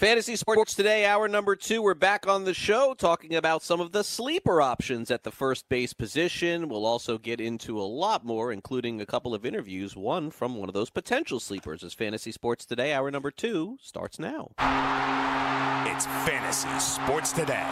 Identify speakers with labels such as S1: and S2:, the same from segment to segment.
S1: Fantasy Sports Today, hour number two. We're back on the show talking about some of the sleeper options at the first base position. We'll also get into a lot more, including a couple of interviews, one from one of those potential sleepers. As Fantasy Sports Today, hour number two starts now.
S2: It's Fantasy Sports Today.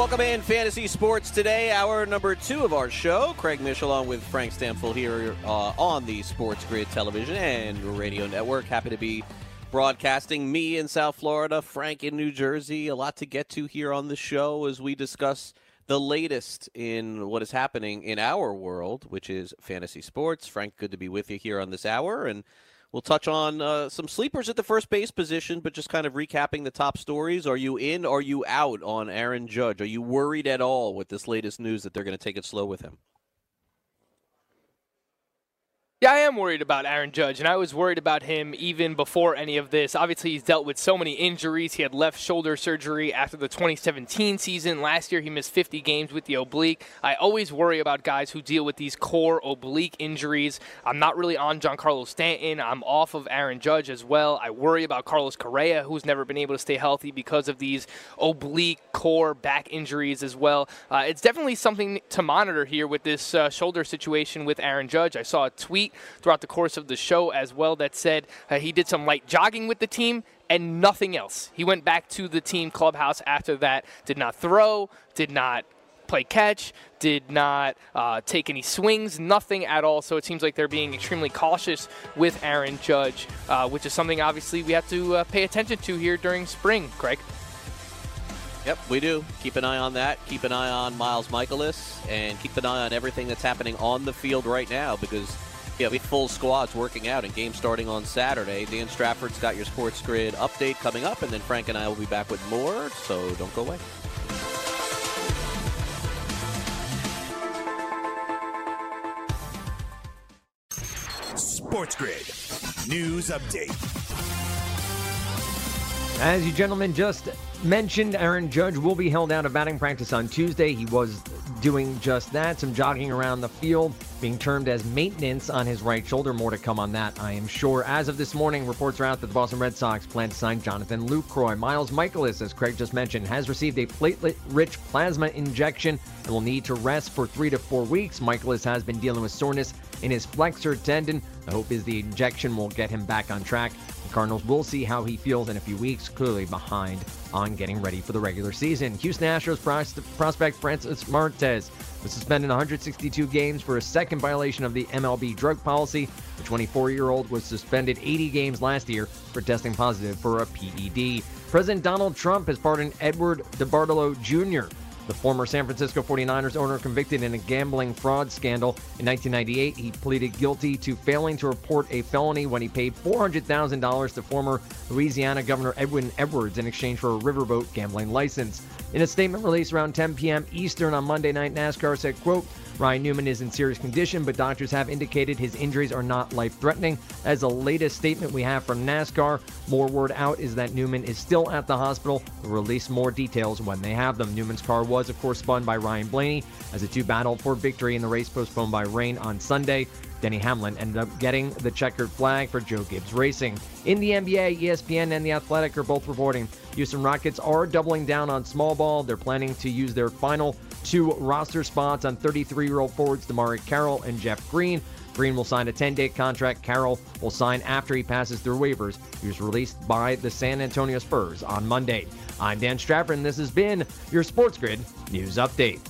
S1: Welcome in Fantasy Sports Today, hour number two of our show. Craig Mish along with Frank Stampfl here uh, on the Sports Grid Television and Radio Network. Happy to be broadcasting me in South Florida, Frank in New Jersey. A lot to get to here on the show as we discuss the latest in what is happening in our world, which is fantasy sports. Frank, good to be with you here on this hour. And We'll touch on uh, some sleepers at the first base position, but just kind of recapping the top stories. Are you in? Are you out on Aaron Judge? Are you worried at all with this latest news that they're going to take it slow with him?
S3: Yeah, I am worried about Aaron Judge, and I was worried about him even before any of this. Obviously, he's dealt with so many injuries. He had left shoulder surgery after the 2017 season. Last year, he missed 50 games with the oblique. I always worry about guys who deal with these core oblique injuries. I'm not really on Giancarlo Stanton. I'm off of Aaron Judge as well. I worry about Carlos Correa, who's never been able to stay healthy because of these oblique core back injuries as well. Uh, it's definitely something to monitor here with this uh, shoulder situation with Aaron Judge. I saw a tweet throughout the course of the show as well that said uh, he did some light jogging with the team and nothing else. He went back to the team clubhouse after that, did not throw, did not play catch, did not uh, take any swings, nothing at all. So it seems like they're being extremely cautious with Aaron Judge, uh, which is something obviously we have to uh, pay attention to here during spring, Craig.
S1: Yep, we do. Keep an eye on that. Keep an eye on Miles Mikolas, and keep an eye on everything that's happening on the field right now because yeah, we full squads working out and game starting on Saturday. Dan Strafford's got your Sports Grid update coming up, and then Frank and I will be back with more, so don't go away.
S2: Sports Grid News Update.
S4: As you gentlemen just mentioned, Aaron Judge will be held out of batting practice on Tuesday. He was doing just that, some jogging around the field, being termed as maintenance on his right shoulder. More to come on that, I am sure. As of this morning, reports are out that the Boston Red Sox plan to sign Jonathan Lucroy. Miles Mikolas, as Craig just mentioned, has received a platelet-rich plasma injection and will need to rest for three to four weeks. Mikolas has been dealing with soreness in his flexor tendon. The hope is the injection will get him back on track. Cardinals will see how he feels in a few weeks, clearly behind on getting ready for the regular season. Houston Astros pros- prospect Francis Martes was suspended 162 games for a second violation of the MLB drug policy. The 24 year old was suspended 80 games last year for testing positive for a PED. President Donald Trump has pardoned Edward DeBartolo Jr. The former San Francisco 49ers owner convicted in a gambling fraud scandal. In 1998, he pleaded guilty to failing to report a felony when he paid $400,000 to former Louisiana Governor Edwin Edwards in exchange for a riverboat gambling license. In a statement released around 10 p.m. Eastern on Monday night, NASCAR said, quote, Ryan Newman is in serious condition, but doctors have indicated his injuries are not life threatening. As the latest statement we have from NASCAR, more word out is that Newman is still at the hospital. We'll release more details when they have them. Newman's car was, of course, spun by Ryan Blaney as the two battled for victory in the race postponed by rain on Sunday. Denny Hamlin ended up getting the checkered flag for Joe Gibbs Racing. In the NBA, ESPN and The Athletic are both reporting Houston Rockets are doubling down on small ball. They're planning to use their final two roster spots on 33 year old forwards DeMarre Carroll and Jeff Green. Green will sign a 10 day contract. Carroll will sign after he passes through waivers. He was released by the San Antonio Spurs on Monday. I'm Dan Strafford, and this has been your Sports Grid News Update.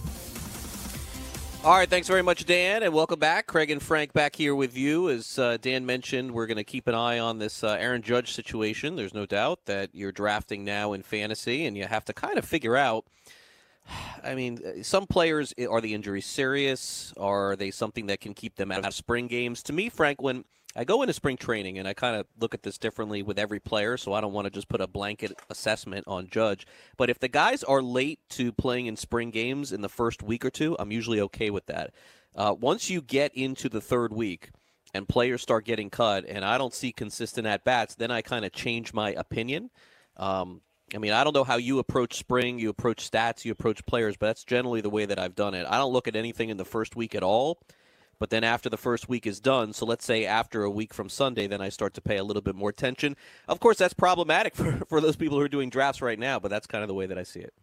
S1: All right, thanks very much, Dan, and welcome back. Craig and Frank back here with you. As uh, Dan mentioned, we're going to keep an eye on this uh, Aaron Judge situation. There's no doubt that you're drafting now in fantasy, and you have to kind of figure out. I mean, some players are the injuries serious? Are they something that can keep them out of spring games? To me, Frank, when I go into spring training and I kind of look at this differently with every player, so I don't want to just put a blanket assessment on Judge. But if the guys are late to playing in spring games in the first week or two, I'm usually okay with that. Uh, once you get into the third week and players start getting cut, and I don't see consistent at bats, then I kind of change my opinion. Um, I mean, I don't know how you approach spring, you approach stats, you approach players, but that's generally the way that I've done it. I don't look at anything in the first week at all. But then after the first week is done, so let's say after a week from Sunday, then I start to pay a little bit more attention. Of course, that's problematic for, for those people who are doing drafts right now, but that's kind of the way that I see it.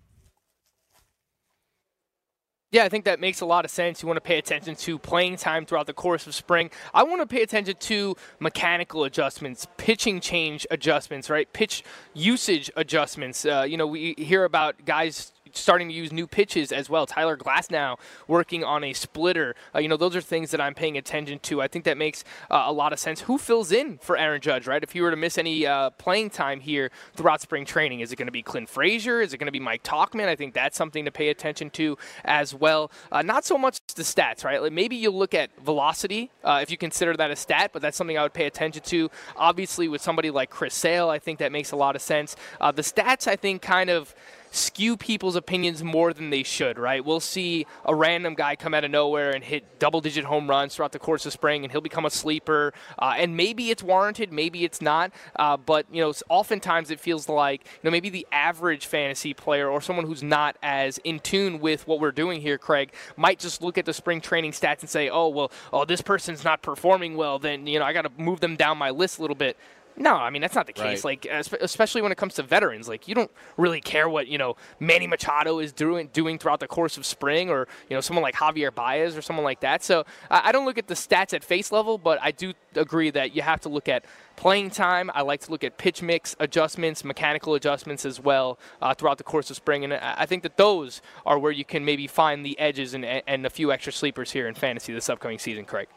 S3: Yeah, I think that makes a lot of sense. You want to pay attention to playing time throughout the course of spring. I want to pay attention to mechanical adjustments, pitching change adjustments, right? Pitch usage adjustments. Uh, you know, we hear about guys starting to use new pitches as well. Tyler Glasnow working on a splitter. Uh, you know, those are things that I'm paying attention to. I think that makes uh, a lot of sense. Who fills in for Aaron Judge, right? If you were to miss any uh, playing time here throughout spring training, is it going to be Clint Frazier? Is it going to be Mike Tauchman? I think that's something to pay attention to as well. Uh, not so much the stats, right? Like maybe you'll look at velocity uh, if you consider that a stat, but that's something I would pay attention to. Obviously, with somebody like Chris Sale, I think that makes a lot of sense. Uh, the stats, I think, kind of skew people's opinions more than they should, right? We'll see a random guy come out of nowhere and hit double digit home runs throughout the course of spring, and he'll become a sleeper. Uh, and maybe it's warranted, maybe it's not. Uh, but, you know, oftentimes it feels like, you know, maybe the average fantasy player or someone who's not as in tune with what we're doing here, Craig, might just look at the spring training stats and say, oh, well, oh, this person's not performing well, then, you know, I got to move them down my list a little bit. No, I mean that's not the case.
S1: Right.
S3: Like especially when it comes to veterans, like you don't really care what you know Manny Machado is doing doing throughout the course of spring, or you know someone like Javier Baez or someone like that. So I don't look at the stats at face level, but I do agree that you have to look at playing time. I like to look at pitch mix adjustments, mechanical adjustments as well uh, throughout the course of spring, and I think that those are where you can maybe find the edges and, and a few extra sleepers here in fantasy this upcoming season, Craig.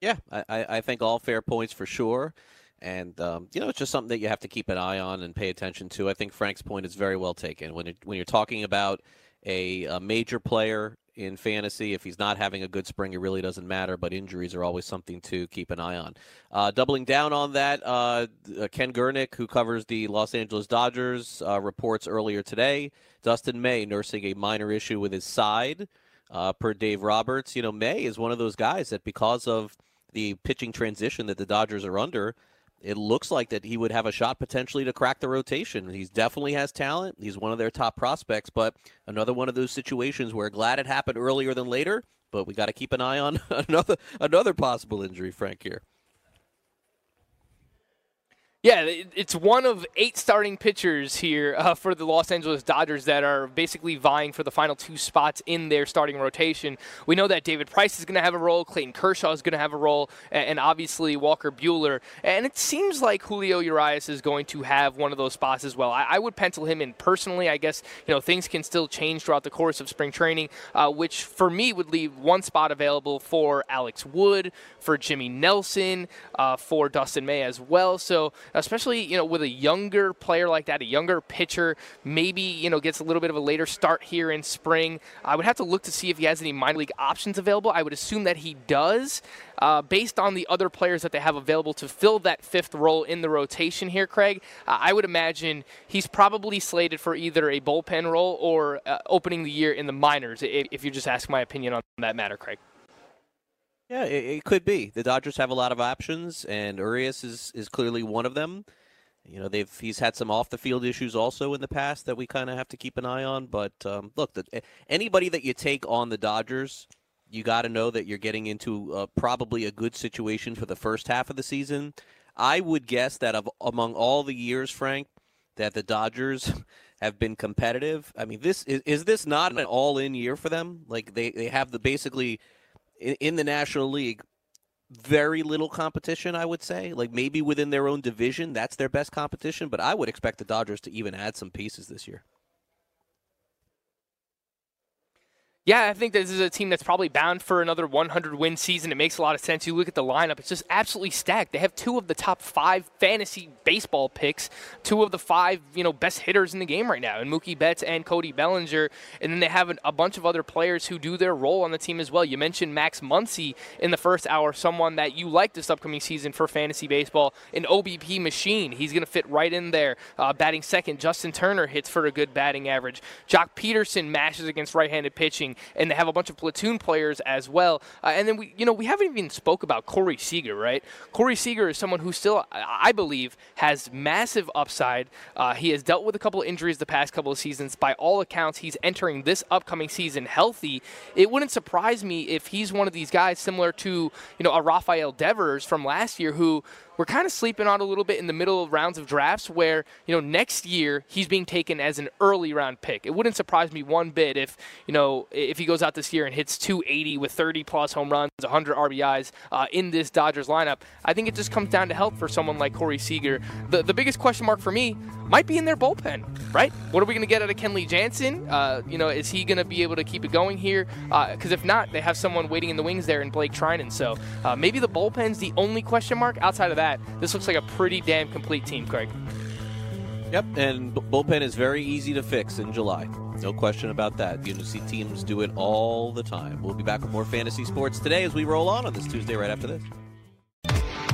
S1: Yeah, I, I think all fair points for sure. And um, you know, it's just something that you have to keep an eye on and pay attention to. I think Frank's point is very well taken. When it, when you're talking about a, a major player in fantasy. If he's not having a good spring, it really doesn't matter. But injuries are always something to keep an eye on. Uh, doubling down on that, uh, uh Ken Gurnick, who covers the Los Angeles Dodgers, uh, reports earlier today Dustin May nursing a minor issue with his side. Uh, per Dave Roberts, you know, May is one of those guys that because of the pitching transition that the Dodgers are under, it looks like that he would have a shot potentially to crack the rotation. He definitely has talent. He's one of their top prospects, but another one of those situations where glad it happened earlier than later, but we got to keep an eye on another another possible injury, Frank here.
S3: Yeah, it's one of eight starting pitchers here uh, for the Los Angeles Dodgers that are basically vying for the final two spots in their starting rotation. We know that David Price is going to have a role, Clayton Kershaw is going to have a role, and obviously Walker Buehler. And it seems like Julio Urias is going to have one of those spots as well. I, I would pencil him in personally. I guess you know things can still change throughout the course of spring training, uh, which for me would leave one spot available for Alex Wood, for Jimmy Nelson, uh, for Dustin May as well. So especially you know with a younger player like that, a younger pitcher, maybe you know gets a little bit of a later start here in spring. I would have to look to see if he has any minor league options available. I would assume that he does. Uh, based on the other players that they have available to fill that fifth role in the rotation here, Craig, uh, I would imagine he's probably slated for either a bullpen role or uh, opening the year in the minors, if, if you just ask my opinion on that matter, Craig.
S1: Yeah, it, it, could be. The Dodgers have a lot of options, and Urias is, is clearly one of them. You know, they've he's had some off the field issues also in the past that we kind of have to keep an eye on. But um, look, the, anybody that you take on the Dodgers, you got to know that you're getting into uh, probably a good situation for the first half of the season. I would guess that of among all the years, Frank, that the Dodgers have been competitive. I mean, this is is this not an all-in year for them? Like they they have the basically in, in the National League, very little competition, I would say. Like maybe within their own division, that's their best competition. But I would expect the Dodgers to even add some pieces this year.
S3: Yeah, I think this is a team that's probably bound for another 100 win season. It makes a lot of sense. You look at the lineup, it's just absolutely stacked. They have two of the top five fantasy baseball picks, two of the five you know best hitters in the game right now, and Mookie Betts and Cody Bellinger. And then they have a bunch of other players who do their role on the team as well. You mentioned Max Muncy in the first hour, someone that you like this upcoming season for fantasy baseball, an OBP machine. He's going to fit right in there. Uh, batting second, Justin Turner hits for a good batting average. Joc Pederson mashes against right handed pitching and they have a bunch of platoon players as well. Uh, and then we, you know, we haven't even spoke about Corey Seager, right? Corey Seager is someone who still, I believe, has massive upside. Uh, he has dealt with a couple of injuries the past couple of seasons. By all accounts, he's entering this upcoming season healthy. It wouldn't surprise me if he's one of these guys similar to, you know, a Rafael Devers from last year who we're kind of sleeping on a little bit in the middle of rounds of drafts where, you know, next year he's being taken as an early round pick. It wouldn't surprise me one bit if, you know, if he goes out this year and hits 280 with 30 plus home runs, 100 RBIs uh, in this Dodgers lineup. I think it just comes down to health for someone like Corey Seager. The, the biggest question mark for me might be in their bullpen, right? What are we going to get out of Kenley Jansen? Uh, you know, is he going to be able to keep it going here? Because uh, if not, they have someone waiting in the wings there in Blake Treinen. So uh, maybe the bullpen's the only question mark. Outside of that, this looks like a pretty damn complete team, Craig.
S1: Yep, and bullpen is very easy to fix in July. No question about that. You see teams do it all the time. We'll be back with more fantasy sports today as we roll on on this Tuesday right after this.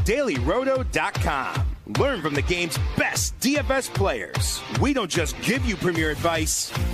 S2: DailyRoto.com. Learn from the game's best DFS players. We don't just give you premier advice,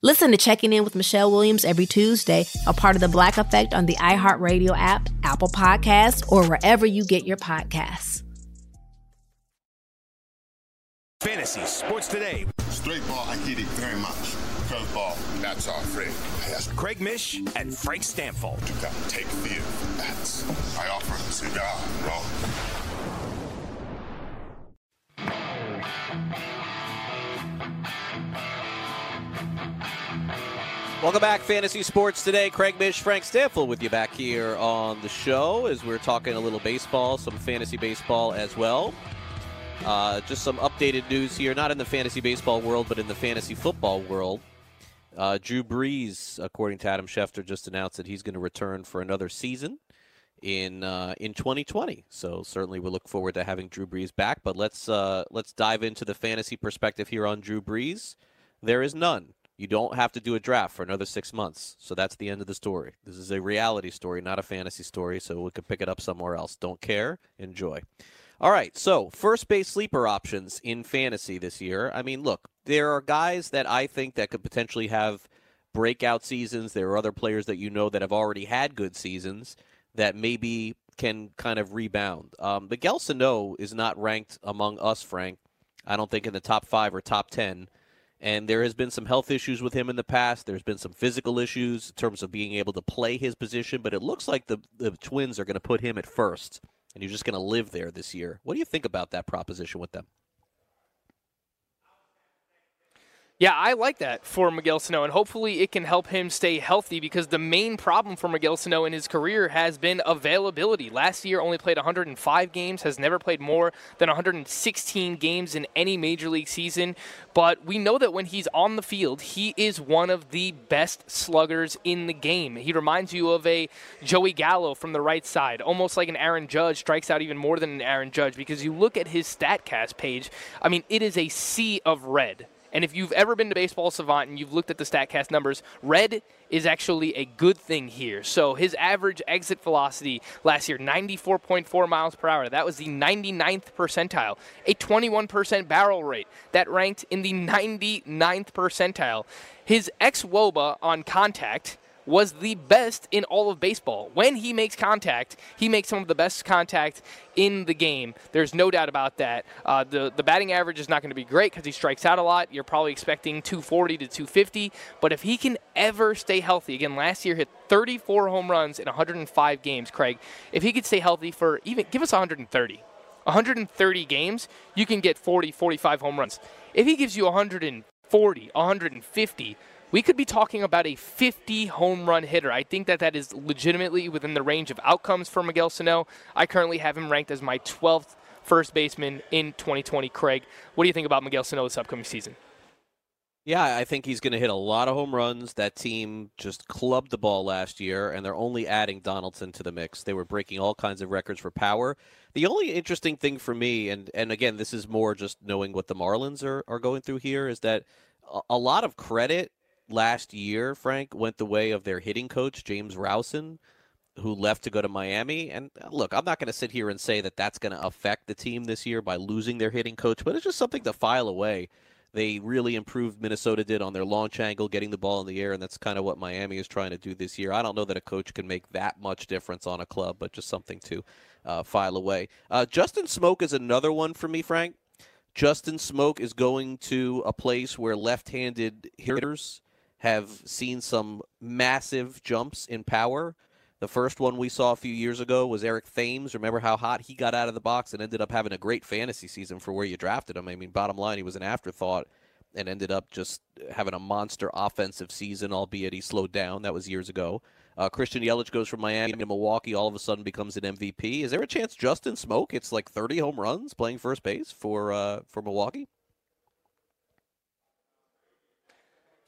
S5: Listen to Checking In with Michelle Williams every Tuesday, a part of the Black Effect on the iHeartRadio app, Apple Podcasts, or wherever you get your podcasts.
S2: Fantasy Sports Today.
S6: Straight ball, I get it very much. Curve ball, that's our friend.
S2: Yes. Craig Mish and Frank Stampfl.
S6: You gotta take feel for that. I offer a cigar, bro.
S1: Welcome back, Fantasy Sports Today. Craig Mish, Frank Stampfl with you back here on the show as we're talking a little baseball, some fantasy baseball as well. Uh, just some updated news here, not in the fantasy baseball world, but in the fantasy football world. Uh, Drew Brees, according to Adam Schefter, just announced that he's going to return for another season. in uh, in 2020. So certainly we look forward to having Drew Brees back. But let's uh, let's dive into the fantasy perspective here on Drew Brees. There is none. You don't have to do a draft for another six months. So that's the end of the story. This is a reality story, not a fantasy story. So we could pick it up somewhere else. Don't care. Enjoy. All right. So first base sleeper options in fantasy this year. I mean, look, there are guys that I think that could potentially have breakout seasons. There are other players that you know that have already had good seasons that maybe can kind of rebound. Um, Miguel Sano is not ranked among us, Frank. I don't think in the top five or top ten. And there has been some health issues with him in the past. There's been some physical issues in terms of being able to play his position, but it looks like the, the Twins are going to put him at first, and he's just going to live there this year. What do you think about that proposition with them?
S3: Yeah, I like that for Miguel Sano, and hopefully it can help him stay healthy because the main problem for Miguel Sano in his career has been availability. Last year, only played 105 games, has never played more than 116 games in any major league season. But we know that when he's on the field, he is one of the best sluggers in the game. He reminds you of a Joey Gallo from the right side, almost like an Aaron Judge, strikes out even more than an Aaron Judge because you look at his StatCast page, I mean, it is a sea of red and if you've ever been to Baseball Savant and you've looked at the StatCast numbers, red is actually a good thing here. So his average exit velocity last year, 94.4 miles per hour. That was the 99th percentile. A 21% barrel rate. That ranked in the 99th percentile. His ex-WOBA on contact was the best in all of baseball. When he makes contact, he makes some of the best contact in the game. There's no doubt about that. Uh, the the batting average is not going to be great because he strikes out a lot. You're probably expecting 240 to 250, but if he can ever stay healthy, again, last year hit 34 home runs in 105 games. Craig, if he could stay healthy for even give us 130. 130 games, you can get 40, 45 home runs. If he gives you 140, 150, we could be talking about a 50 home run hitter. I think that that is legitimately within the range of outcomes for Miguel Sano. I currently have him ranked as my 12th first baseman in 2020. Craig, what do you think about Miguel Sano this upcoming season?
S1: Yeah, I think he's going to hit a lot of home runs. That team just clubbed the ball last year, and they're only adding Donaldson to the mix. They were breaking all kinds of records for power. The only interesting thing for me, and, and again, this is more just knowing what the Marlins are, are going through here, is that a, a lot of credit last year, Frank, went the way of their hitting coach, James Rowson, who left to go to Miami. And uh, look, I'm not going to sit here and say that that's going to affect the team this year by losing their hitting coach, but it's just something to file away. They really improved, Minnesota did, on their launch angle, getting the ball in the air, and that's kind of what Miami is trying to do this year. I don't know that a coach can make that much difference on a club, but just something to uh, file away. Uh, Justin Smoak is another one for me, Frank. Justin Smoak is going to a place where left handed hitters have seen some massive jumps in power. The first one we saw a few years ago was Eric Thames. Remember how hot he got out of the box and ended up having a great fantasy season for where you drafted him. I mean, bottom line, he was an afterthought and ended up just having a monster offensive season, albeit he slowed down. That was years ago. Uh, Christian Yelich goes from Miami to Milwaukee, all of a sudden becomes an MVP. Is there a chance Justin Smoak? It's like 30 home runs playing first base for uh, for Milwaukee.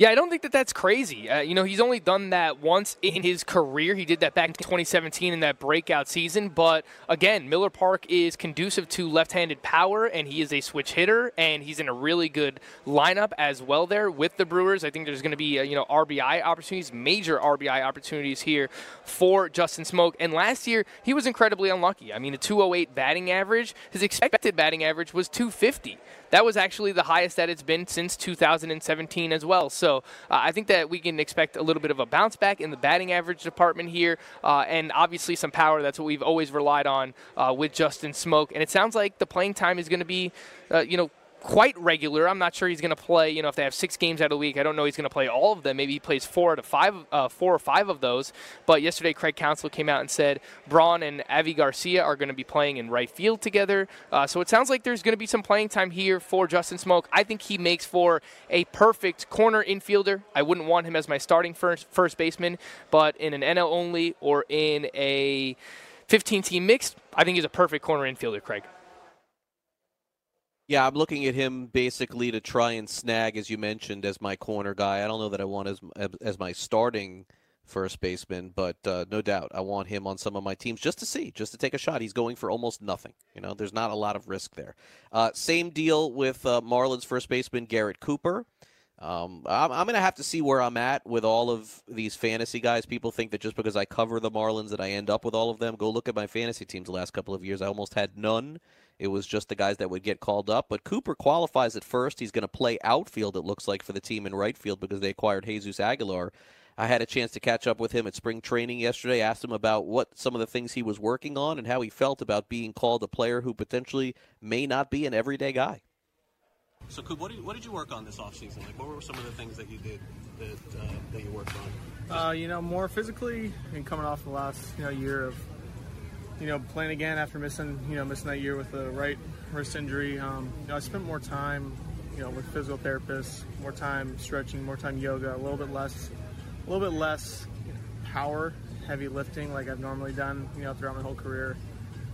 S3: Yeah, I don't think that that's crazy. Uh, you know, he's only done that once in his career. He did that back in 2017 in that breakout season. But again, Miller Park is conducive to left handed power, and he is a switch hitter, and he's in a really good lineup as well there with the Brewers. I think there's going to be, uh, you know, RBI opportunities, major RBI opportunities here for Justin Smoak. And last year, he was incredibly unlucky. I mean, a 208 batting average, his expected batting average was 250 that was actually the highest that it's been since 2017 as well. So uh, I think that we can expect a little bit of a bounce back in the batting average department here, uh, and obviously some power. That's what we've always relied on uh, with Justin Smoak, And it sounds like the playing time is going to be, uh, you know, quite regular. I'm not sure he's going to play. You know, if they have six games out of the week, I don't know he's going to play all of them. Maybe he plays four out of five, uh, four or five of those. But yesterday, Craig Counsell came out and said Braun and Avi Garcia are going to be playing in right field together. Uh, so it sounds like there's going to be some playing time here for Justin Smoak. I think he makes for a perfect corner infielder. I wouldn't want him as my starting first first baseman, but in an NL only or in a 15 team mixed, I think he's a perfect corner infielder, Craig.
S1: Yeah, I'm looking at him basically to try and snag, as you mentioned, as my corner guy. I don't know that I want as as my starting first baseman, but uh, no doubt I want him on some of my teams just to see, just to take a shot. He's going for almost nothing. You know, there's not a lot of risk there. Uh, same deal with uh, Marlins first baseman Garrett Cooper. Um, I'm, I'm going to have to see where I'm at with all of these fantasy guys. People think that just because I cover the Marlins that I end up with all of them. Go look at my fantasy teams the last couple of years. I almost had none. It was just the guys that would get called up. But Cooper qualifies at first. He's going to play outfield, it looks like, for the team in right field because they acquired Jesus Aguilar. I had a chance to catch up with him at spring training yesterday, asked him about what some of the things he was working on and how he felt about being called a player who potentially may not be an everyday guy.
S7: So, Coop, what did, you, what did you work on this offseason? Like, what were some of the things that you did that, uh, that you worked on?
S8: Uh, you know, more physically and coming off the last you know year of you know playing again after missing you know missing that year with the right wrist injury. Um, you know, I spent more time you know with physical therapists, more time stretching, more time yoga, a little bit less, a little bit less power, heavy lifting like I've normally done you know throughout my whole career.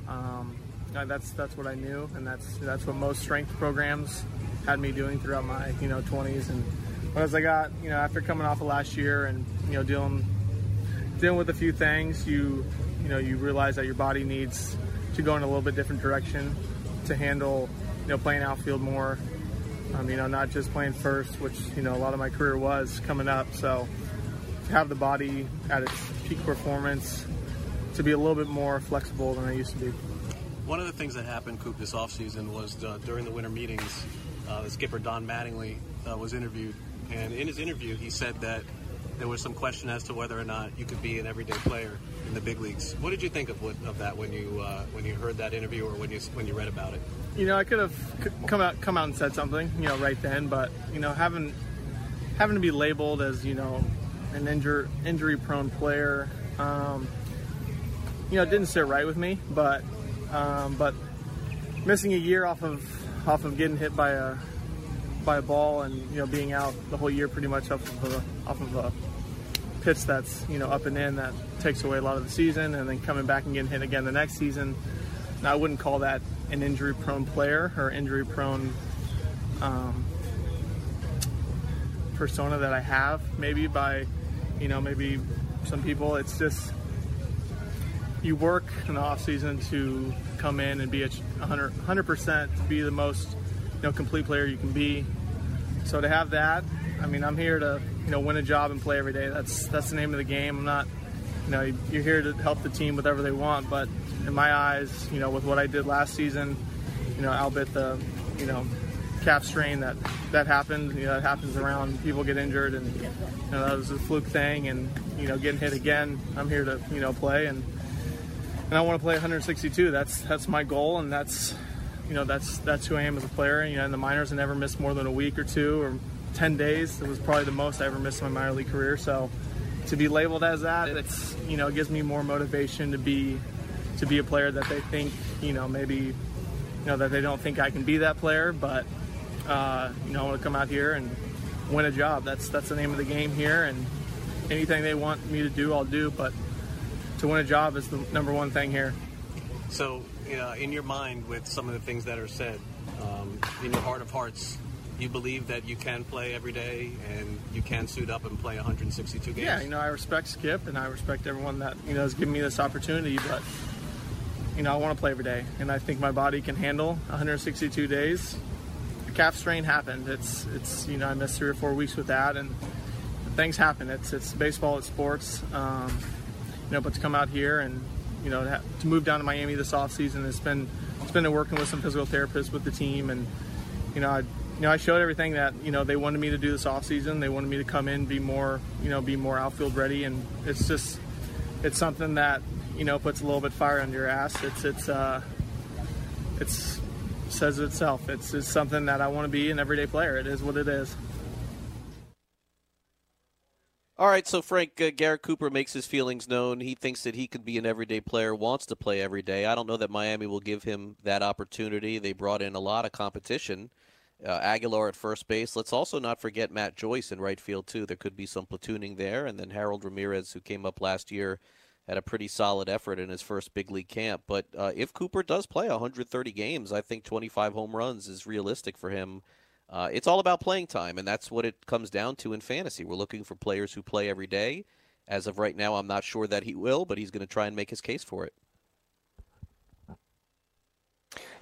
S8: Um, that's that's what I knew, and that's that's what most strength programs had me doing throughout my you know 20s and but as I got you know after coming off of last year and you know dealing dealing with a few things you you know you realize that your body needs to go in a little bit different direction to handle you know playing outfield more. Um, you know not just playing first which you know a lot of my career was coming up. So to have the body at its peak performance to be a little bit more flexible than I used to be.
S7: One of the things that happened, Coop, this offseason was uh, during the winter meetings, uh, the skipper Don Mattingly uh, was interviewed, and in his interview, he said that there was some question as to whether or not you could be an everyday player in the big leagues. What did you think of what, of that when you uh, when you heard that interview or when you when you read about it?
S8: You know, I could have come out come out and said something, you know, right then, but you know, having having to be labeled as you know an injury injury prone player, um, you know, it didn't sit right with me, but um, but missing a year off of off of getting hit by a by a ball and you know being out the whole year pretty much off of a, off of a pitch that's you know up and in that takes away a lot of the season and then coming back and getting hit again the next season. Now, I wouldn't call that an injury prone player or injury prone um, persona that I have maybe by you know maybe some people it's just you work in the off season to come in and be a 100 percent to be the most you know complete player you can be. So to have that, I mean, I'm here to you know win a job and play every day. That's that's the name of the game. I'm not you know you're here to help the team whatever they want, but in my eyes, you know with what I did last season, you know albeit the you know calf strain that that happened. You know, that happens around people get injured, and you know that was a fluke thing. And you know, getting hit again, I'm here to you know play, and and I want to play 162. That's that's my goal, and that's you know that's that's who I am as a player. You know, in the minors, I never missed more than a week or two or 10 days. It was probably the most I ever missed in my minor league career. So to be labeled as that, it's you know, it gives me more motivation to be to be a player that they think you know maybe you know that they don't think I can be that player, but uh, you know I want to come out here and win a job. That's that's the name of the game here, and anything they want me to do, I'll do. But to win a job is the number one thing here.
S7: So, uh, in your mind, with some of the things that are said, um, in your heart of hearts, you believe that you can play every day and you can suit up and play 162 games.
S8: Yeah, you know, I respect Skip and I respect everyone that you know has given me this opportunity, but you know, I want to play every day, and I think my body can handle 162 days. The calf strain happened. It's it's you know I missed three or four weeks with that, and things happen. It's it's baseball, it's sports. Um, you know, but to come out here and you know to move down to Miami this off season, it's been it's been working with some physical therapists with the team, and you know I you know I showed everything that you know they wanted me to do this off season. They wanted me to come in, be more you know be more outfield ready, and it's just it's something that you know puts a little bit fire under your ass. It's it's uh it's says it itself. It's, it's something that I want to be an everyday player. It is what it is.
S1: All right, so Frank uh, Garrett Cooper makes his feelings known. He thinks that he could be an everyday player, wants to play every day. I don't know that Miami will give him that opportunity. They brought in a lot of competition. Uh, Aguilar at first base. Let's also not forget Matt Joyce in right field too. There could be some platooning there, and then Harold Ramirez, who came up last year, had a pretty solid effort in his first big league camp. But uh, if Cooper does play 130 games, I think 25 home runs is realistic for him uh, it's all about playing time, and that's what it comes down to in fantasy. We're looking for players who play every day, As of right now, I'm not sure that he will, but he's going to try and make his case for it.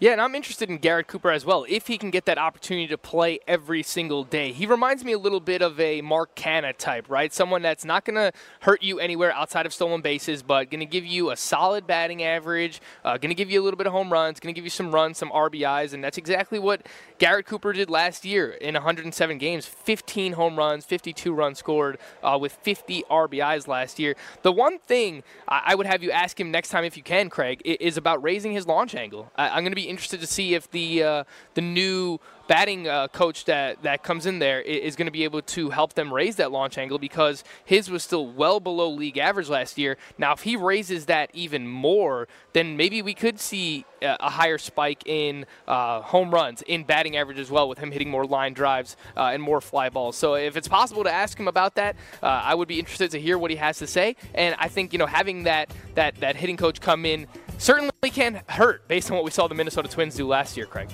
S3: Yeah, and I'm interested in Garrett Cooper as well. If he can get that opportunity to play every single day, he reminds me a little bit of a Mark Canha type, right? Someone that's not going to hurt you anywhere outside of stolen bases, but going to give you a solid batting average, uh, going to give you a little bit of home runs, going to give you some runs, some RBIs, and that's exactly what Garrett Cooper did last year in 107 games 15 home runs, 52 runs scored uh, with 50 RBIs last year. The one thing I would have you ask him next time, if you can, Craig, is about raising his launch angle. I'm going to be interested to see if the uh, the new batting uh, coach that, that comes in there is going to be able to help them raise that launch angle because his was still well below league average last year. Now, if he raises that even more, then maybe we could see a higher spike in uh, home runs, in batting average as well, with him hitting more line drives uh, and more fly balls. So, if it's possible to ask him about that, uh, I would be interested to hear what he has to say. And I think you know having that that that hitting coach come in certainly can hurt based on what we saw the Minnesota Twins do last year, Craig.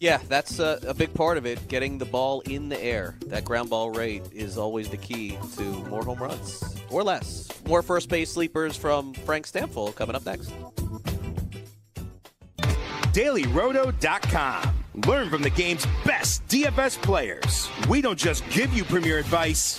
S1: Yeah, that's a, a, big part of it. Getting the ball in the air. That ground ball rate is always the key to more home runs or less. More first base sleepers from Frank Stampfl coming up next.
S2: DailyRoto.com. Learn from the game's best DFS players. We don't just give you premier advice,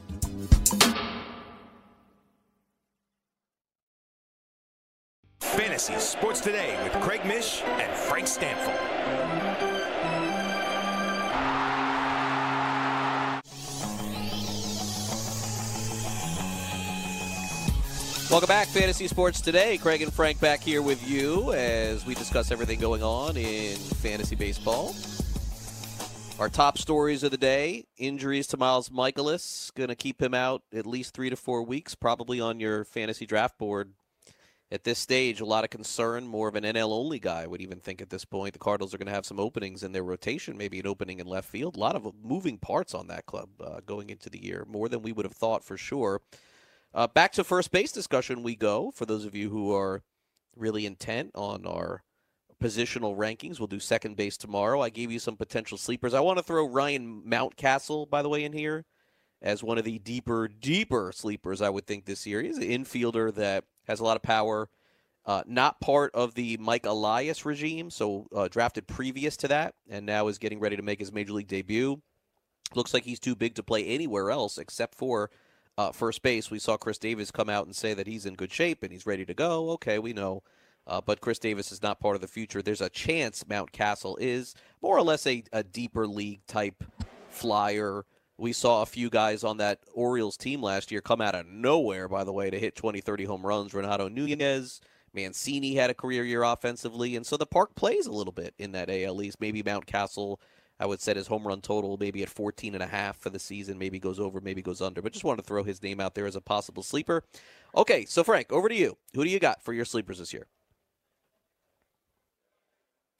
S2: Sports Today with Craig Mish and Frank Stampfl.
S1: Welcome back, Fantasy Sports Today. Craig and Frank back here with you as we discuss everything going on in fantasy baseball. Our top stories of the day injuries to Miles Mikolas, Going to keep him out at least three to four weeks, probably on your fantasy draft board at this stage, a lot of concern. More of an NL only guy, would even think at this point. The Cardinals are going to have some openings in their rotation, maybe an opening in left field. A lot of moving parts on that club uh, going into the year, more than we would have thought for sure. Uh, back to first base discussion we go. For those of you who are really intent on our positional rankings, we'll do second base tomorrow. I gave you some potential sleepers. I want to throw Ryan Mountcastle, by the way, in here as one of the deeper, deeper sleepers, I would think, this year. He's an infielder that has a lot of power. Uh, not part of the Mike Elias regime, so uh, drafted previous to that, and now is getting ready to make his major league debut. Looks like he's too big to play anywhere else except for uh, first base. We saw Chris Davis come out and say that he's in good shape and he's ready to go. Okay, we know. Uh, but Chris Davis is not part of the future. There's a chance Mountcastle is more or less a, a deeper league type flyer we saw a few guys on that Orioles team last year come out of nowhere, by the way, to hit 20, 30 home runs. Renato Nunez, Mancini had a career year offensively. And so the park plays a little bit in that AL East. Maybe Mountcastle, I would set his home run total maybe at 14 and a half for the season. Maybe goes over, maybe goes under. But just wanted to throw his name out there as a possible sleeper. Okay, so Frank, over to you. Who do you got for your sleepers this year?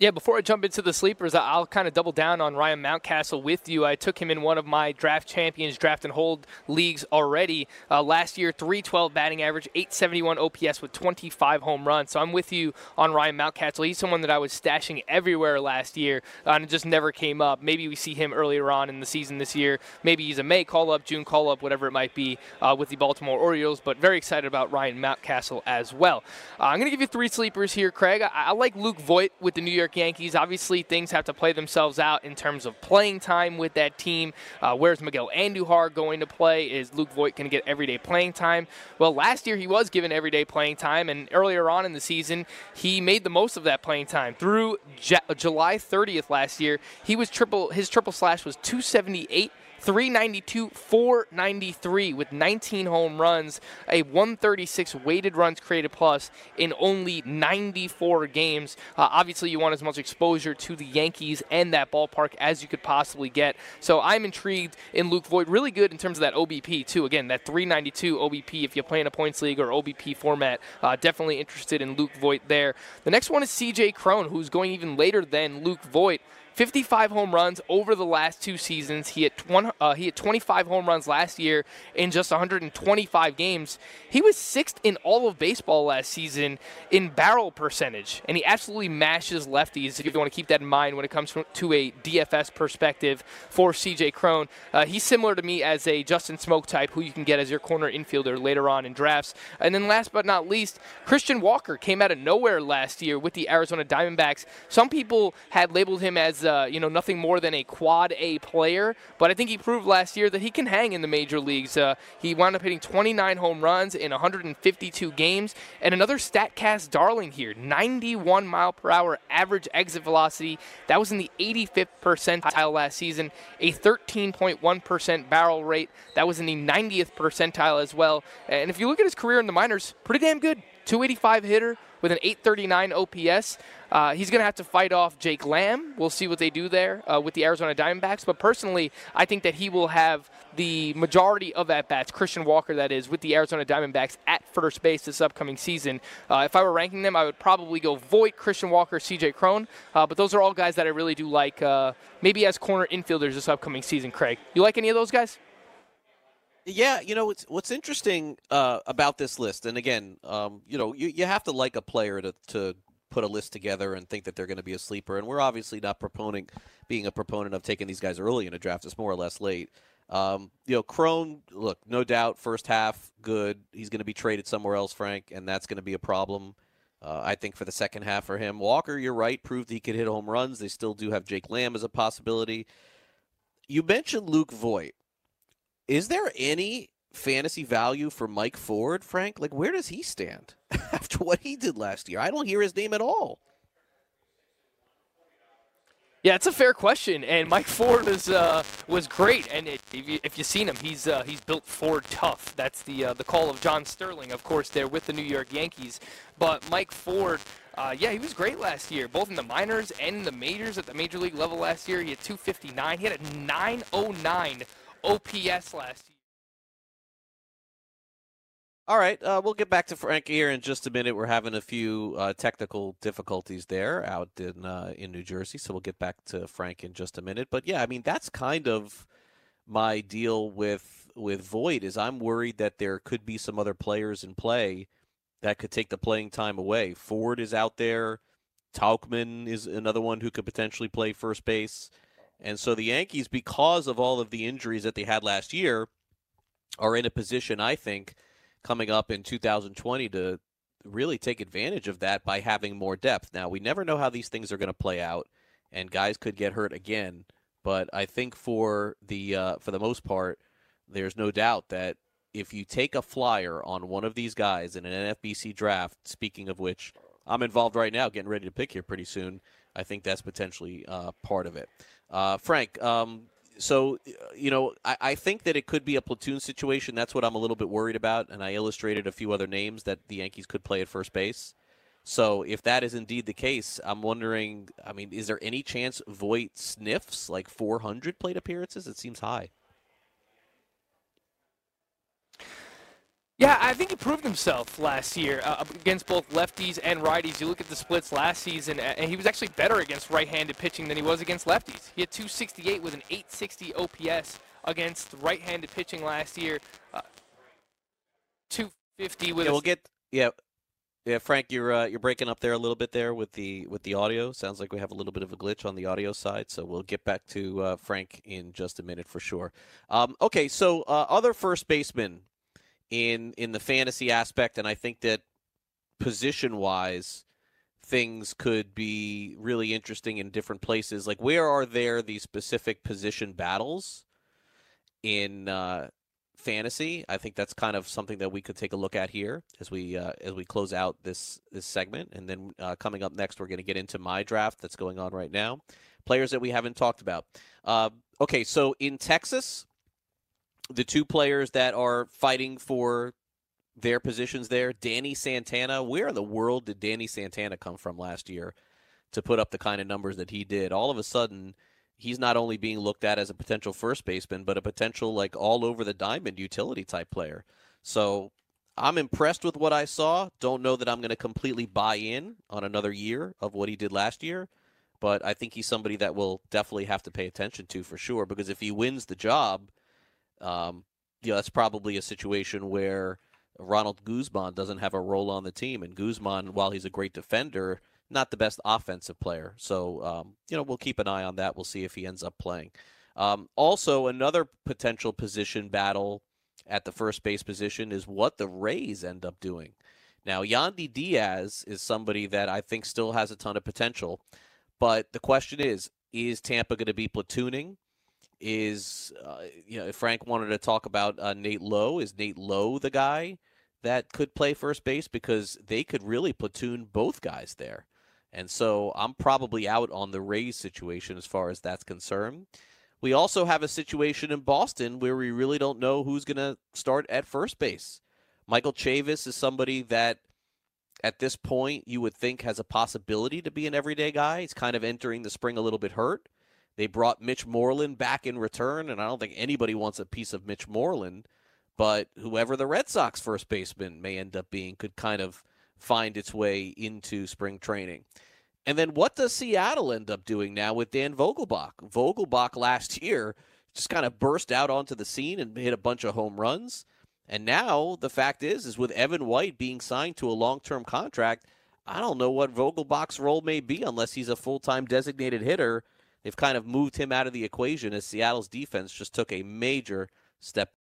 S3: Yeah, before I jump into the sleepers, I'll kind of double down on Ryan Mountcastle with you. I took him in one of my draft champions draft and hold leagues already. Uh, last year, 312 batting average, 871 OPS with 25 home runs. So I'm with you on Ryan Mountcastle. He's someone that I was stashing everywhere last year uh, and it just never came up. Maybe we see him earlier on in the season this year. Maybe he's a May call up, June call up, whatever it might be uh, with the Baltimore Orioles. But very excited about Ryan Mountcastle as well. Uh, I'm going to give you three sleepers here, Craig. I, I like Luke Voit with the New York York Yankees. Obviously, things have to play themselves out in terms of playing time with that team. Uh, where's Miguel Andujar going to play? Is Luke Voit going to get everyday playing time? Well, last year he was given everyday playing time, and earlier on in the season, he made the most of that playing time. Through J- July 30th last year, he was triple. His triple slash was 278 392, 493 with 19 home runs, a 136 weighted runs created plus in only 94 games. Uh, obviously, you want as much exposure to the Yankees and that ballpark as you could possibly get. So I'm intrigued in Luke Voit. Really good in terms of that OBP, too. Again, that 392 OBP if you play in a points league or OBP format. Uh, definitely interested in Luke Voit there. The next one is CJ Cron, who's going even later than Luke Voit. 55 home runs over the last two seasons. He hit, uh, he hit 25 home runs last year in just 125 games. He was sixth in all of baseball last season in barrel percentage, and he absolutely mashes lefties. If you want to keep that in mind when it comes to a DFS perspective for CJ Cron, uh, he's similar to me as a Justin Smoak type, who you can get as your corner infielder later on in drafts. And then last but not least, Christian Walker came out of nowhere last year with the Arizona Diamondbacks. Some people had labeled him as uh, you know nothing more than a quad A player, but I think he proved last year that he can hang in the major leagues. Uh, he wound up hitting 29 home runs in 152 games, and another Statcast darling here, 91 mile per hour average exit velocity. That was in the 85th percentile last season. A 13.1% barrel rate. That was in the 90th percentile as well. And if you look at his career in the minors, pretty damn good. 285 hitter with an 839 OPS. Uh, he's going to have to fight off Jake Lamb. We'll see what they do there uh, with the Arizona Diamondbacks. But personally, I think that he will have the majority of at bats, Christian Walker, that is, with the Arizona Diamondbacks at first base this upcoming season. Uh, if I were ranking them, I would probably go Voit, Christian Walker, CJ Cron. Uh, but those are all guys that I really do like, uh, maybe as corner infielders this upcoming season, Craig. You like any of those guys?
S1: Yeah, you know what's what's interesting uh, about this list, and again, um, you know, you, you have to like a player to, to put a list together and think that they're going to be a sleeper. And we're obviously not proponent being a proponent of taking these guys early in a draft. It's more or less late. Um, you know, Cron, look, no doubt, first half good. He's going to be traded somewhere else, Frank, and that's going to be a problem. Uh, I think for the second half for him. Walker, you're right, proved he could hit home runs. They still do have Jake Lamb as a possibility. You mentioned Luke Voit. Is there any fantasy value for Mike Ford, Frank? Like, where does he stand after what he did last year? I don't hear his name at all.
S3: Yeah, it's a fair question, and Mike Ford was uh, was great. And it, if, you, you've seen him, he's uh, he's built Ford tough. That's the uh, the call of John Sterling, of course, there with the New York Yankees. But Mike Ford, uh, yeah, he was great last year, both in the minors and in the majors at the major league level last year. He had 259. He had a 909 OPS last year.
S1: All right, uh, we'll get back to Frank here in just a minute. We're having a few uh, technical difficulties there out in uh, in New Jersey, so we'll get back to Frank in just a minute. But yeah, I mean that's kind of my deal with with Voit is I'm worried that there could be some other players in play that could take the playing time away. Ford is out there. Tauchman is another one who could potentially play first base. And so the Yankees, because of all of the injuries that they had last year, are in a position, I think, coming up in 2020 to really take advantage of that by having more depth. Now, we never know how these things are going to play out, and guys could get hurt again. But I think for the uh, for the most part, there's no doubt that if you take a flyer on one of these guys in an NFBC draft, speaking of which, I'm involved right now, getting ready to pick here pretty soon. I think that's potentially uh, part of it. Uh, Frank, um, so you know, I, I, think that it could be a platoon situation. That's what I'm a little bit worried about, and I illustrated a few other names that the Yankees could play at first base. So if that is indeed the case, I'm wondering. I mean, is there any chance Voit sniffs like 400 plate appearances? It seems high.
S3: Yeah, I think he proved himself last year uh, against both lefties and righties. You look at the splits last season, and he was actually better against right-handed pitching than he was against lefties. He had 268 with an 860 OPS against right-handed pitching last year. Uh, 250 with.
S1: Yeah, we'll get yeah. Yeah, Frank, you're uh, you're breaking up there a little bit there with the with the audio. Sounds like we have a little bit of a glitch on the audio side, so we'll get back to uh, Frank in just a minute for sure. Um, okay, so uh, other first basemen in in the fantasy aspect, and I think that position wise, things could be really interesting in different places. Like, where are there these specific position battles in uh, fantasy? I think that's kind of something that we could take a look at here as we uh, as we close out this this segment, and then uh, coming up next, we're going to get into my draft that's going on right now. Players that we haven't talked about. Uh, okay, so in Texas, the two players that are fighting for their positions there, Danny Santana. Where in the world did Danny Santana come from last year to put up the kind of numbers that he did? All of a sudden, he's not only being looked at as a potential first baseman, but a potential like all over the diamond utility type player. So I'm impressed with what I saw. Don't know that I'm going to completely buy in on another year of what he did last year, but I think he's somebody that we'll definitely have to pay attention to for sure because if he wins the job, um, you know, that's probably a situation where Ronald Guzman doesn't have a role on the team, and Guzman, while he's a great defender, not the best offensive player. So, um, you know, we'll keep an eye on that. We'll see if he ends up playing. Um, also, another potential position battle at the first base position is what the Rays end up doing. Now, Yandy Diaz is somebody that I think still has a ton of potential, but the question is, is Tampa going to be platooning? Is uh, you know, if Frank wanted to talk about uh, Nate Lowe, is Nate Lowe the guy that could play first base because they could really platoon both guys there? And so I'm probably out on the Rays situation as far as that's concerned. We also have a situation in Boston where we really don't know who's going to start at first base. Michael Chavis is somebody that at this point you would think has a possibility to be an everyday guy. He's kind of entering the spring a little bit hurt. They brought Mitch Moreland back in return, and I don't think anybody wants a piece of Mitch Moreland, but whoever the Red Sox first baseman may end up being could kind of find its way into spring training. And then what does Seattle end up doing now with Dan Vogelbach? Vogelbach last year just kind of burst out onto the scene and hit a bunch of home runs. And now the fact is, is with Evan White being signed to a long-term contract, I don't know what Vogelbach's role may be unless he's a full-time designated hitter. They've kind of moved him out of the equation as Seattle's defense just took a major step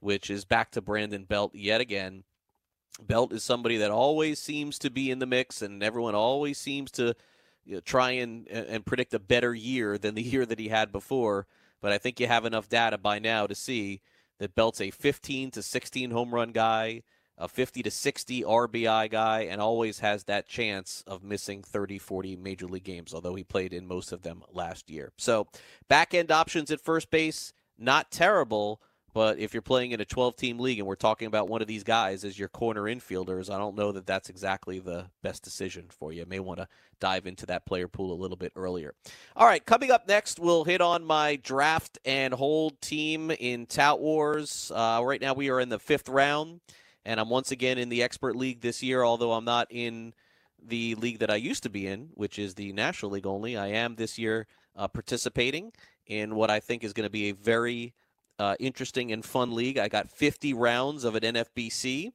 S1: which is back to Brandon Belt yet again. Belt is somebody that always seems to be in the mix, and everyone always seems to you know, try and and predict a better year than the year that he had before. But I think you have enough data by now to see that Belt's a 15 to 16 home run guy, a 50 to 60 RBI guy, and always has that chance of missing 30, 40 major league games, although he played in most of them last year. So back end options at first base, not terrible. But if you're playing in a 12 team league and we're talking about one of these guys as your corner infielders, I don't know that that's exactly the best decision for you. you may want to dive into that player pool a little bit earlier. All right, coming up next, we'll hit on my draft and hold team in Tout Wars. Uh, right now, we are in the fifth round, and I'm once again in the expert league this year, although I'm not in the league that I used to be in, which is the National League only. I am this year uh, participating in what I think is going to be a very uh, interesting and fun league. I got 50 rounds of an NFBC,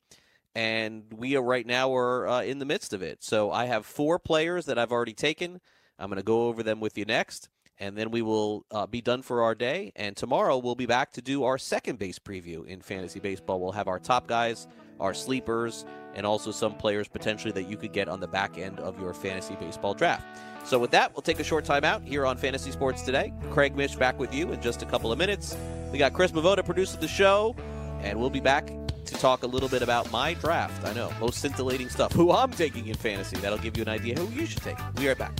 S1: and we are right now are uh, in the midst of it. So I have four players that I've already taken. I'm going to go over them with you next, and then we will uh, be done for our day. And tomorrow we'll be back to do our second base preview in fantasy baseball. We'll have our top guys, our sleepers, and also some players potentially that you could get on the back end of your fantasy baseball draft. So with that, we'll take a short time out here on Fantasy Sports Today. Craig Mish back with you in just a couple of minutes. We got Chris Mavoda producing the show, and we'll be back to talk a little bit about my draft. I know, most scintillating stuff. Who I'm taking in fantasy. That'll give you an idea who you should take. We are back.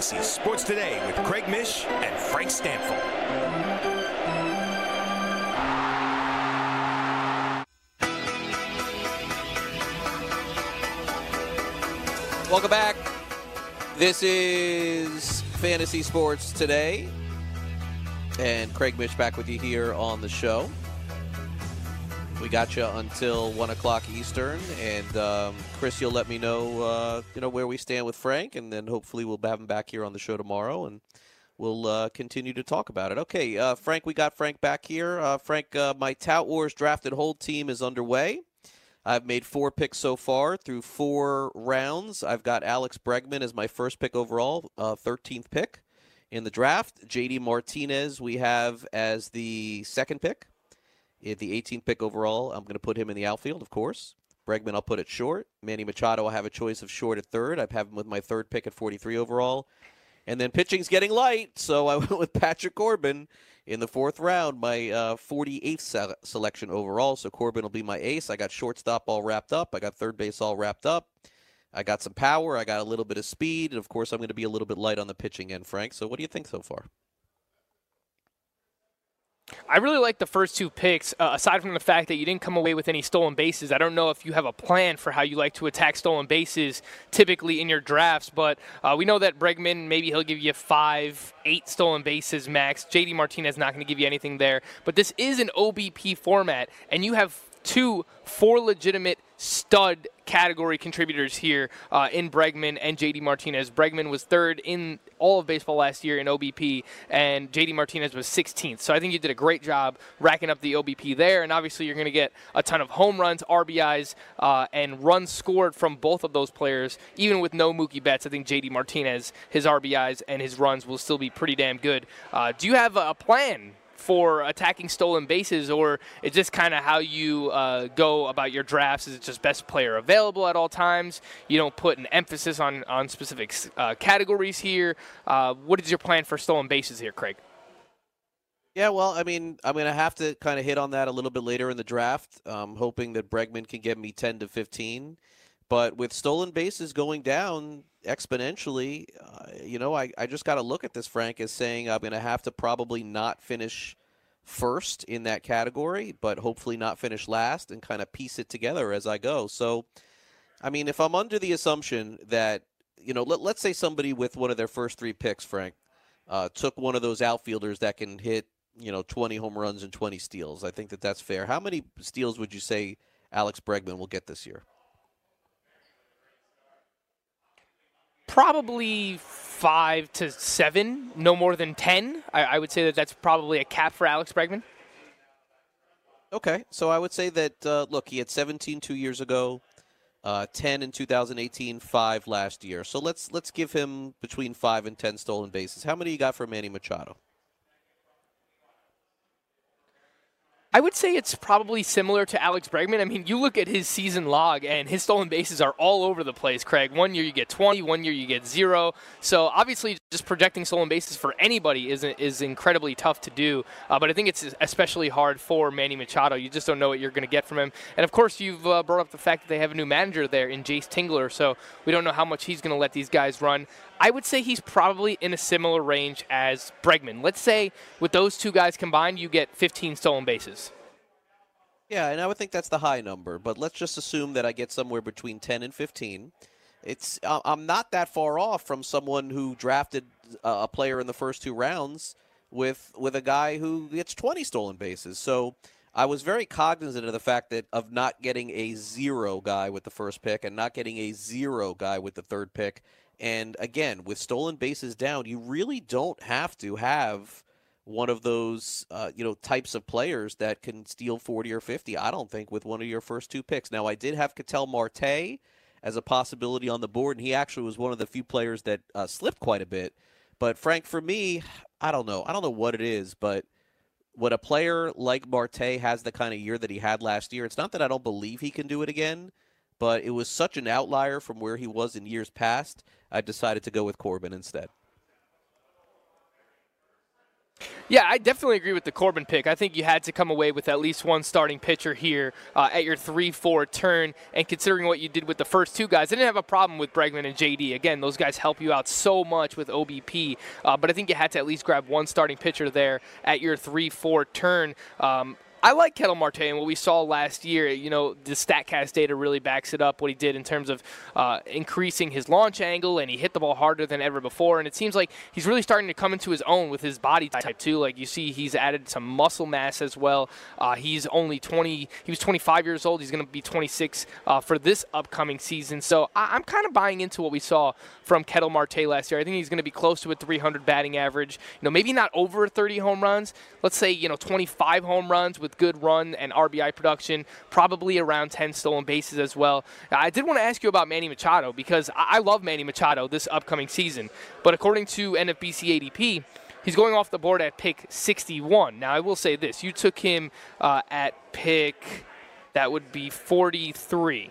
S2: Fantasy Sports Today with Craig Mish and Frank Stampfl.
S1: Welcome back. This is Fantasy Sports Today. And Craig Mish back with you here on the show. We got you until 1 o'clock Eastern. And um, Chris, you'll let me know, uh, you know where we stand with Frank. And then hopefully we'll have him back here on the show tomorrow. And we'll uh, continue to talk about it. Okay, uh, Frank, we got Frank back here. Uh, Frank, uh, my Tout Wars drafted hold team is underway. I've made four picks so far through four rounds. I've got Alex Bregman as my first pick overall, uh, 13th pick in the draft. JD Martinez we have as the second pick. At the 18th pick overall, I'm going to put him in the outfield, of course. Bregman, I'll put it short. Manny Machado, I have a choice of short at third. I have him with my third pick at 43 overall. And then pitching's getting light, so I went with Patrick Corbin in the fourth round, my uh, 48th se- selection overall. So Corbin will be my ace. I got shortstop all wrapped up. I got third base all wrapped up. I got some power. I got a little bit of speed. And of course, I'm going to be a little bit light on the pitching end, Frank. So what do you think so far?
S3: I really like the first two picks, uh, aside from the fact that you didn't come away with any stolen bases. I don't know if you have a plan for how you like to attack stolen bases typically in your drafts, but uh, we know that Bregman, maybe he'll give you five, eight stolen bases max. JD Martinez not going to give you anything there. But this is an OBP format, and you have two, four legitimate stud category contributors here uh, in Bregman and JD Martinez. Bregman was third in all of baseball last year in OBP, and JD Martinez was 16th. So I think you did a great job racking up the OBP there, and obviously you're going to get a ton of home runs, RBIs, uh, and runs scored from both of those players. Even with no Mookie Betts, I think JD Martinez, his RBIs and his runs will still be pretty damn good. Uh, do you have a plan for attacking stolen bases, or is this kind of how you uh, go about your drafts? Is it just best player available at all times? You don't put an emphasis on on specific uh, categories here. Uh, what is your plan for stolen bases here, Craig?
S1: Yeah, well, I mean, I'm going to have to kind of hit on that a little bit later in the draft. Um, hoping that Bregman can get me 10 to 15. But with stolen bases going down exponentially, uh, you know, I, I just got to look at this, Frank, as saying I'm going to have to probably not finish first in that category, but hopefully not finish last and kind of piece it together as I go. So, I mean, if I'm under the assumption that, you know, let, let's say somebody with one of their first three picks, Frank, uh, took one of those outfielders that can hit, you know, 20 home runs and 20 steals. I think that that's fair. How many steals would you say Alex Bregman will get this year?
S3: Probably five to seven, no more than 10. I, I would say that that's probably a cap for Alex Bregman.
S1: Okay, so I would say that uh, look, he had 17 two years ago, uh, 10 in 2018, five last year. So let's let's give him between five and 10 stolen bases. How many you got for Manny Machado?
S3: I would say it's probably similar to Alex Bregman. I mean, you look at his season log, and his stolen bases are all over the place, Craig. One year you get 20, one year you get zero. So obviously, just projecting stolen bases for anybody is, is incredibly tough to do. Uh, but I think it's especially hard for Manny Machado. You just don't know what you're going to get from him. And of course, you've uh, brought up the fact that they have a new manager there in Jayce Tingler. So we don't know how much he's going to let these guys run. I would say he's probably in a similar range as Bregman. Let's say with those two guys combined, you get 15 stolen bases.
S1: Yeah, and I would think that's the high number, but let's just assume that I get somewhere between 10 and 15. It's I'm not that far off from someone who drafted uh, a player in the first two rounds with with a guy who gets 20 stolen bases. So I was very cognizant of the fact that of not getting a zero guy with the first pick and not getting a zero guy with the third pick. And again, with stolen bases down, you really don't have to have one of those uh, you know types of players that can steal 40 or 50. I don't think with one of your first two picks. Now I did have Ketel Marte as a possibility on the board, and he actually was one of the few players that uh, slipped quite a bit. But Frank, for me, I don't know. I don't know what it is, but when a player like Marte has the kind of year that he had last year, it's not that I don't believe he can do it again, but it was such an outlier from where he was in years past. I decided to go with Corbin instead.
S3: Yeah, I definitely agree with the Corbin pick. I think you had to come away with at least one starting pitcher here uh, at your 3 4 turn. And considering what you did with the first two guys, I didn't have a problem with Bregman and JD. Again, those guys help you out so much with OBP. Uh, but I think you had to at least grab one starting pitcher there at your 3 4 turn. Um, I like Ketel Marte and what we saw last year. You know, the StatCast data really backs it up. What he did in terms of uh, increasing his launch angle, and he hit the ball harder than ever before. And it seems like he's really starting to come into his own with his body type too. Like you see, he's added some muscle mass as well. Uh, he's only 20. He was 25 years old. He's going to be 26 uh, for this upcoming season. So I- am kind of buying into what we saw from Ketel Marte last year. I think he's going to be close to a 300 batting average. You know, maybe not over 30 home runs. Let's say you know 25 home runs with with good run and RBI production, probably around 10 stolen bases as well. I did want to ask you about Manny Machado because I love Manny Machado this upcoming season, but according to NFBC ADP, he's going off the board at pick 61. Now, I will say this you took him uh, at pick, that would be 43.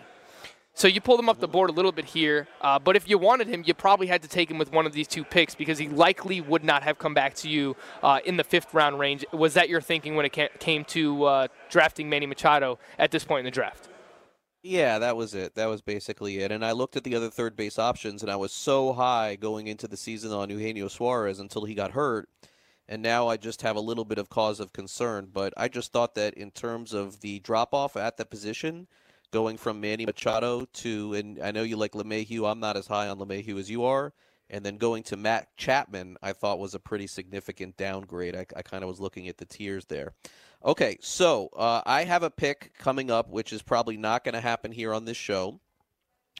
S3: So you pulled him up the board a little bit here, uh, but if you wanted him, you probably had to take him with one of these two picks because he likely would not have come back to you uh, in the fifth round range. Was that your thinking when it came to uh, drafting Manny Machado at this point in the draft?
S1: Yeah, that was it. That was basically it. And I looked at the other third base options, and I was so high going into the season on Eugenio Suarez until he got hurt. And now I just have a little bit of cause of concern. But I just thought that in terms of the drop off at the position, going from Manny Machado to, and I know you like LeMahieu. I'm not as high on LeMahieu as you are. And then going to Matt Chapman, I thought was a pretty significant downgrade. I, I kind of was looking at the tiers there. Okay, so uh, I have a pick coming up, which is probably not going to happen here on this show,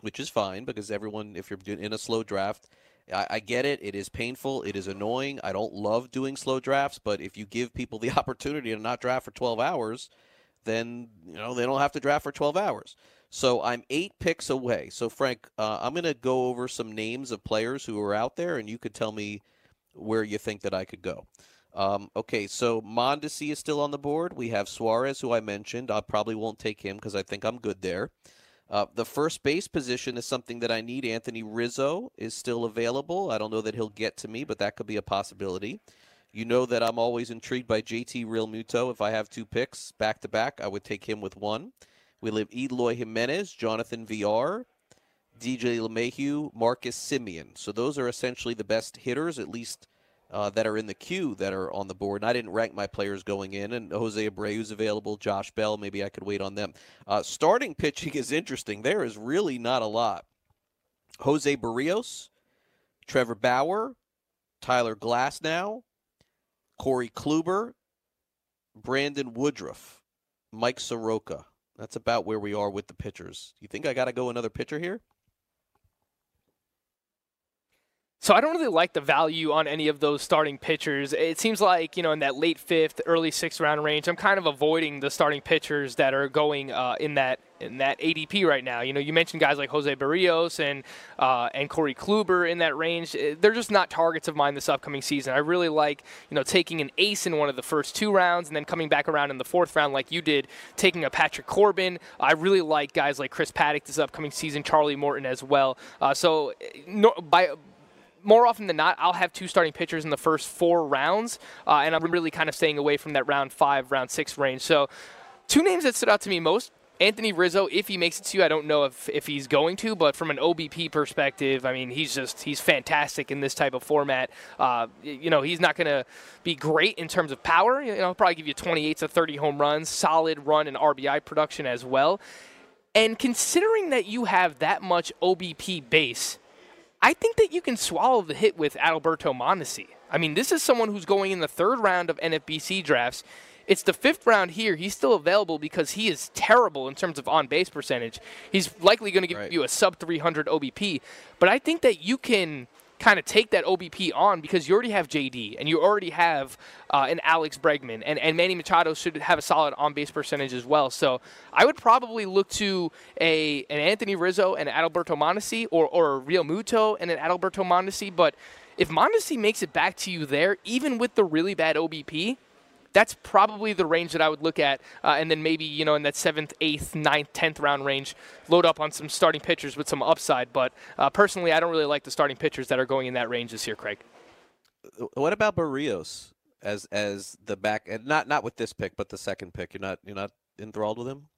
S1: which is fine because everyone, if you're in a slow draft, I, I get it. It is painful. It is annoying. I don't love doing slow drafts, but if you give people the opportunity to not draft for 12 hours, then you know they don't have to draft for 12 hours. So I'm eight picks away. So Frank, uh, I'm going to go over some names of players who are out there, and you could tell me where you think that I could go. Um, okay, so Mondesi is still on the board. We have Suarez, who I mentioned. I probably won't take him because I think I'm good there. Uh, the first base position is something that I need. Anthony Rizzo is still available. I don't know that he'll get to me, but that could be a possibility. You know that I'm always intrigued by JT Realmuto. If I have two picks back to back, I would take him with one. We have Eloy Jimenez, Jonathan Villar, DJ LeMahieu, Marcus Semien. So those are essentially the best hitters, at least uh, that are in the queue that are on the board. And I didn't rank my players going in. And Jose Abreu's available, Josh Bell. Maybe I could wait on them. Uh, starting pitching is interesting. There is really not a lot. Jose Berrios, Trevor Bauer, Tyler Glasnow, Corey Kluber, Brandon Woodruff, Mike Soroka. That's about where we are with the pitchers. You think I got to go another pitcher here?
S3: So I don't really like the value on any of those starting pitchers. It seems like you know in that late fifth, early sixth round range, I'm kind of avoiding the starting pitchers that are going uh, in that in that ADP right now. You know, you mentioned guys like Jose Berrios and uh, and Corey Kluber in that range. Uh, they're just not targets of mine this upcoming season. I really like you know taking an ace in one of the first two rounds and then coming back around in the fourth round like you did, taking a Patrick Corbin. I really like guys like Chris Paddack this upcoming season, Charlie Morton as well. Uh, so no, by more often than not, I'll have two starting pitchers in the first four rounds, uh, and I'm really kind of staying away from that round five, round six range. So, two names that stood out to me most. Anthony Rizzo, if he makes it to you, I don't know if, if he's going to, but from an OBP perspective, I mean, he's just he's fantastic in this type of format. Uh, you know, he's not going to be great in terms of power. You know, he'll probably give you 28 to 30 home runs, solid run and RBI production as well. And considering that you have that much OBP base, I think that you can swallow the hit with Adalberto Mondesi. I mean, this is someone who's going in the third round of NFBC drafts. It's the fifth round here. He's still available because he is terrible in terms of on base percentage. He's likely going to give right. you a sub 300 OBP. But I think that you can kind of take that OBP on because you already have JD and you already have uh, an Alex Bregman and, and Manny Machado should have a solid on base percentage as well. So I would probably look to a an Anthony Rizzo and Adalberto Mondesi or or a Realmuto and an Adalberto Mondesi. But if Mondesi makes it back to you there, even with the really bad OBP, that's probably the range that I would look at. Uh, and then maybe, you know, in that seventh, eighth, ninth, tenth round range, load up on some starting pitchers with some upside. But uh, personally, I don't really like the starting pitchers that are going in that range this year, Craig.
S1: What about Berrios as as the back and not not with this pick, but the second pick? You're not you're not enthralled with him?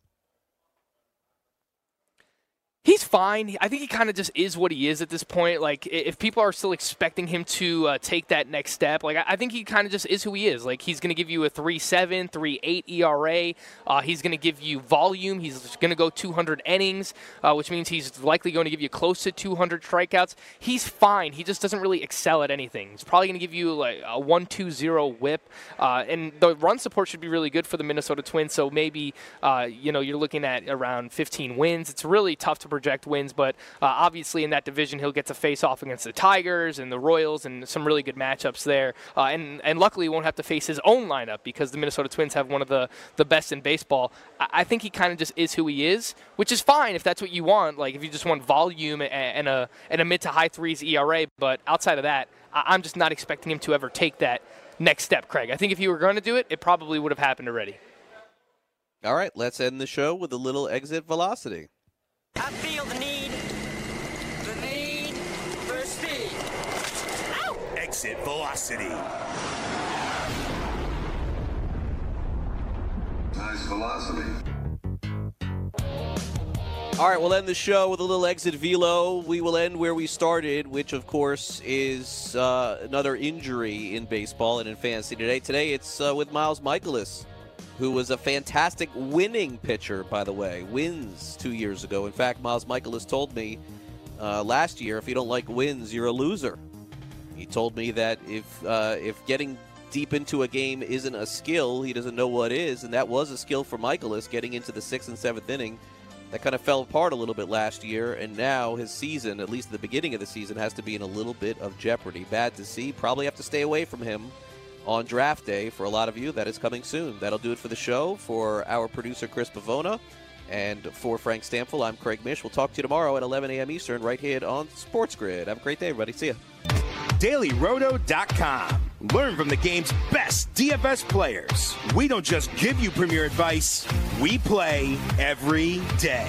S3: He's fine. I think he kind of just is what he is at this point. Like, if people are still expecting him to uh, take that next step, like I think he kind of just is who he is. Like, he's going to give you a 3.7, 3.8 ERA. Uh, he's going to give you volume. He's going to go 200 innings, uh, which means he's likely going to give you close to 200 strikeouts. He's fine. He just doesn't really excel at anything. He's probably going to give you like a 1-2-0 WHIP, uh, and the run support should be really good for the Minnesota Twins. So maybe uh, you know you're looking at around 15 wins. It's really tough to project wins, but uh, obviously in that division he'll get to face off against the Tigers and the Royals and some really good matchups there. Uh, and and luckily won't have to face his own lineup because the Minnesota Twins have one of the the best in baseball. I, I think he kind of just is who he is, which is fine if that's what you want. Like if you just want volume and, and a and a mid to high threes ERA, but outside of that, I, I'm just not expecting him to ever take that next step, Craig. I think if he were going to do it, it probably would have happened already.
S1: All right, let's end the show with a little exit velocity.
S9: I feel the need, the need for speed.
S2: Exit velocity.
S6: Nice velocity.
S1: All right, we'll end the show with a little exit velo. We will end where we started, which of course is uh, another injury in baseball and in fantasy today. Today it's uh, with Miles Mikolas, who was a fantastic winning pitcher, by the way. Wins two years ago. In fact, Miles Mikolas told me uh, last year, if you don't like wins, you're a loser. He told me that if uh, if getting deep into a game isn't a skill, he doesn't know what is, and that was a skill for Mikolas getting into the sixth and seventh inning. That kind of fell apart a little bit last year, and now his season, at least the beginning of the season, has to be in a little bit of jeopardy. Bad to see. Probably have to stay away from him on draft day for a lot of you. That is coming soon. That'll do it for the show. For our producer, Chris Pavona, and for Frank Stampfl, I'm Craig Mish. We'll talk to you tomorrow at 11 a.m. Eastern, right here on Sports Grid. Have a great day, everybody. See ya.
S2: DailyRoto.com. Learn from the game's best DFS players. We don't just give you premier advice, we play every day.